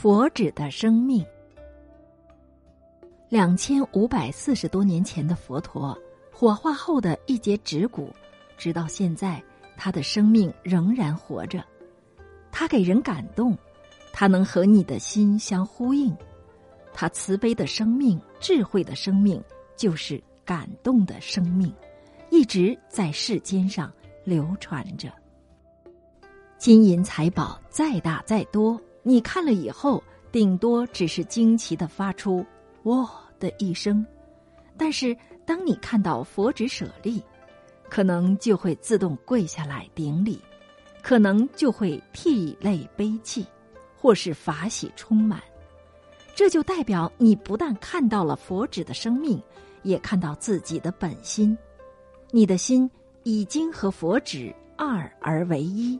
佛指的生命。两千五百四十多年前的佛陀，火化后的一节指骨，直到现在，他的生命仍然活着。他给人感动，他能和你的心相呼应。他慈悲的生命、智慧的生命，就是感动的生命，一直在世间上流传着。金银财宝再大再多，你看了以后，顶多只是惊奇的发出“哇”的一声；但是当你看到佛指舍利，可能就会自动跪下来顶礼，可能就会涕泪悲泣，或是法喜充满。这就代表你不但看到了佛指的生命，也看到自己的本心。你的心已经和佛指二而为一，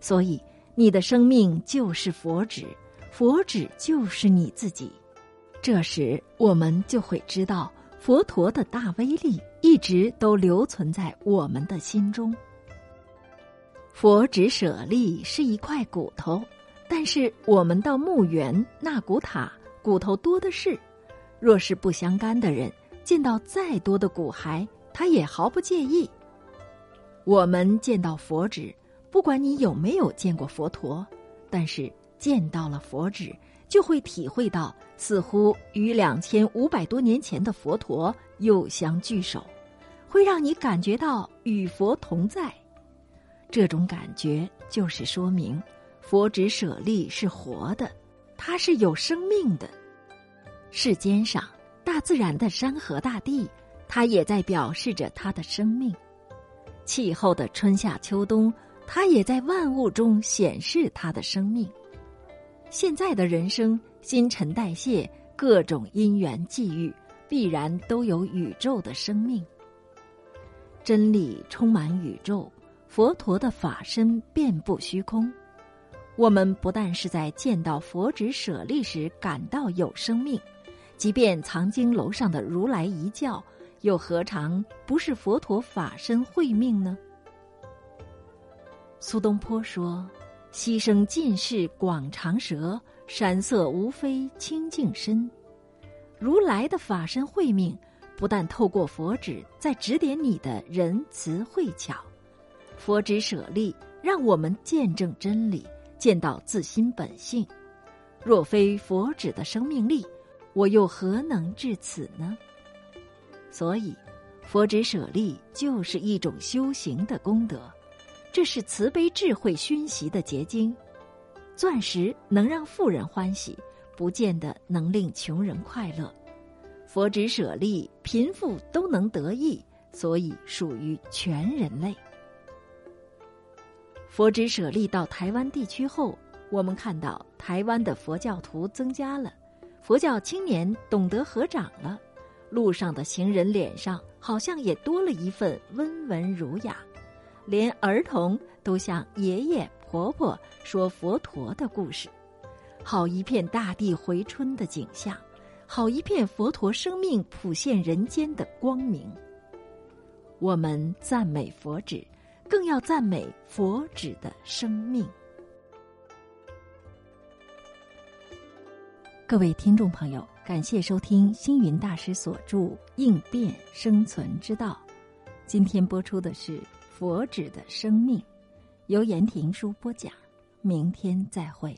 所以你的生命就是佛指，佛指就是你自己。这时，我们就会知道佛陀的大威力一直都留存在我们的心中。佛指舍利是一块骨头，但是我们到墓园纳古塔。骨头多的是，若是不相干的人，见到再多的骨骸，他也毫不介意。我们见到佛指，不管你有没有见过佛陀，但是见到了佛指，就会体会到，似乎与两千五百多年前的佛陀又相聚首，会让你感觉到与佛同在。这种感觉就是说明，佛指舍利是活的，它是有生命的。世间上，大自然的山河大地，它也在表示着它的生命；气候的春夏秋冬，它也在万物中显示它的生命。现在的人生，新陈代谢，各种因缘际遇，必然都有宇宙的生命。真理充满宇宙，佛陀的法身遍布虚空。我们不但是在见到佛指舍利时感到有生命。即便藏经楼上的如来一教，又何尝不是佛陀法身慧命呢？苏东坡说：“溪声尽是广长舌，山色无非清净身。”如来的法身慧命，不但透过佛指在指点你的仁慈慧巧，佛指舍利让我们见证真理，见到自心本性。若非佛指的生命力，我又何能至此呢？所以，佛指舍利就是一种修行的功德，这是慈悲智慧熏习的结晶。钻石能让富人欢喜，不见得能令穷人快乐。佛指舍利，贫富都能得益，所以属于全人类。佛指舍利到台湾地区后，我们看到台湾的佛教徒增加了。佛教青年懂得合掌了，路上的行人脸上好像也多了一份温文儒雅，连儿童都向爷爷婆婆说佛陀的故事，好一片大地回春的景象，好一片佛陀生命普现人间的光明。我们赞美佛指，更要赞美佛指的生命。各位听众朋友，感谢收听星云大师所著《应变生存之道》。今天播出的是《佛指的生命》，由言庭书播讲。明天再会。